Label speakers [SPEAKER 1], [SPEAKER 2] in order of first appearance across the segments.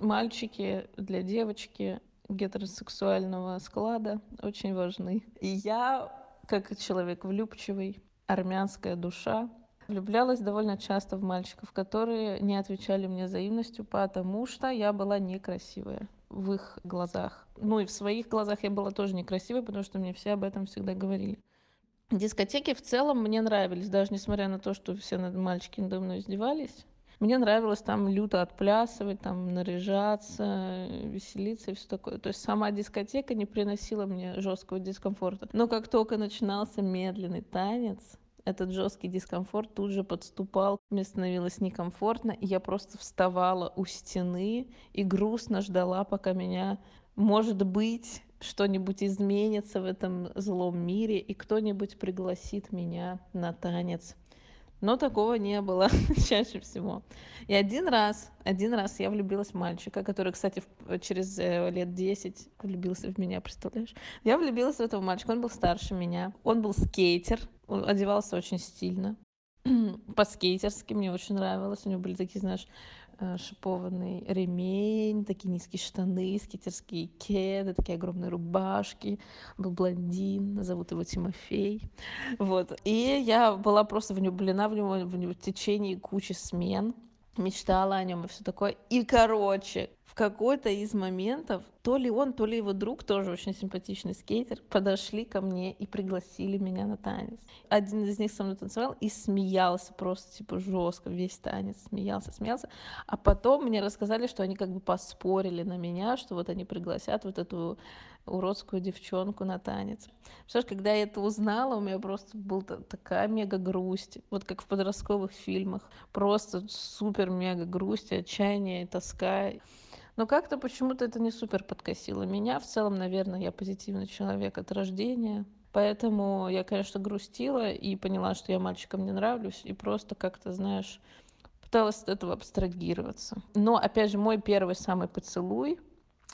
[SPEAKER 1] Мальчики для девочки гетеросексуального склада очень важны. И я, как человек влюбчивый, армянская душа, влюблялась довольно часто в мальчиков, которые не отвечали мне взаимностью, потому что я была некрасивая в их глазах. Ну и в своих глазах я была тоже некрасивой, потому что мне все об этом всегда говорили. Дискотеки в целом мне нравились, даже несмотря на то, что все мальчики надо мной издевались. Мне нравилось там люто отплясывать, там наряжаться, веселиться и все такое. То есть сама дискотека не приносила мне жесткого дискомфорта. Но как только начинался медленный танец, этот жесткий дискомфорт тут же подступал. Мне становилось некомфортно, и я просто вставала у стены и грустно ждала, пока меня, может быть, что-нибудь изменится в этом злом мире, и кто-нибудь пригласит меня на танец но такого не было чаще всего. И один раз, один раз я влюбилась в мальчика, который, кстати, через э, лет 10 влюбился в меня, представляешь? Я влюбилась в этого мальчика, он был старше меня, он был скейтер, он одевался очень стильно, по-скейтерски, мне очень нравилось, у него были такие, знаешь, Э, шипованный ремень, такие низкие штаны, скитерские кеды, такие огромные рубашки. Был блондин, зовут его Тимофей. Вот. И я была просто влюблена в него, в него в течение кучи смен мечтала о нем и все такое. И, короче, в какой-то из моментов, то ли он, то ли его друг, тоже очень симпатичный скейтер, подошли ко мне и пригласили меня на танец. Один из них со мной танцевал и смеялся просто, типа, жестко, весь танец, смеялся, смеялся. А потом мне рассказали, что они как бы поспорили на меня, что вот они пригласят вот эту уродскую девчонку на танец. Представляешь, когда я это узнала, у меня просто была такая мега грусть, вот как в подростковых фильмах, просто супер мега грусть, отчаяние и тоска. Но как-то почему-то это не супер подкосило меня. В целом, наверное, я позитивный человек от рождения. Поэтому я, конечно, грустила и поняла, что я мальчикам не нравлюсь, и просто как-то, знаешь, пыталась от этого абстрагироваться. Но, опять же, мой первый самый поцелуй —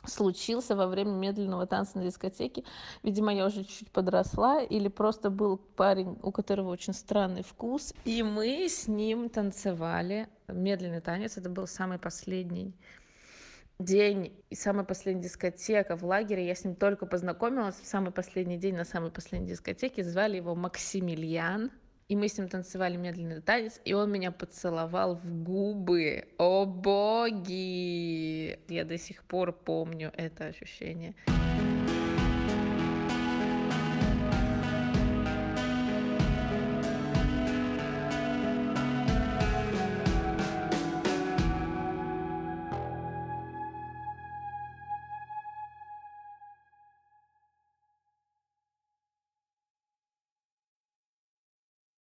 [SPEAKER 1] случился во время медленного танца на дискотеке. Видимо, я уже чуть-чуть подросла, или просто был парень, у которого очень странный вкус. И мы с ним танцевали медленный танец. Это был самый последний день и самая последняя дискотека в лагере. Я с ним только познакомилась в самый последний день на самой последней дискотеке. Звали его Максимилиан. И мы с ним танцевали медленный танец, и он меня поцеловал в губы. О боги! Я до сих пор помню это ощущение.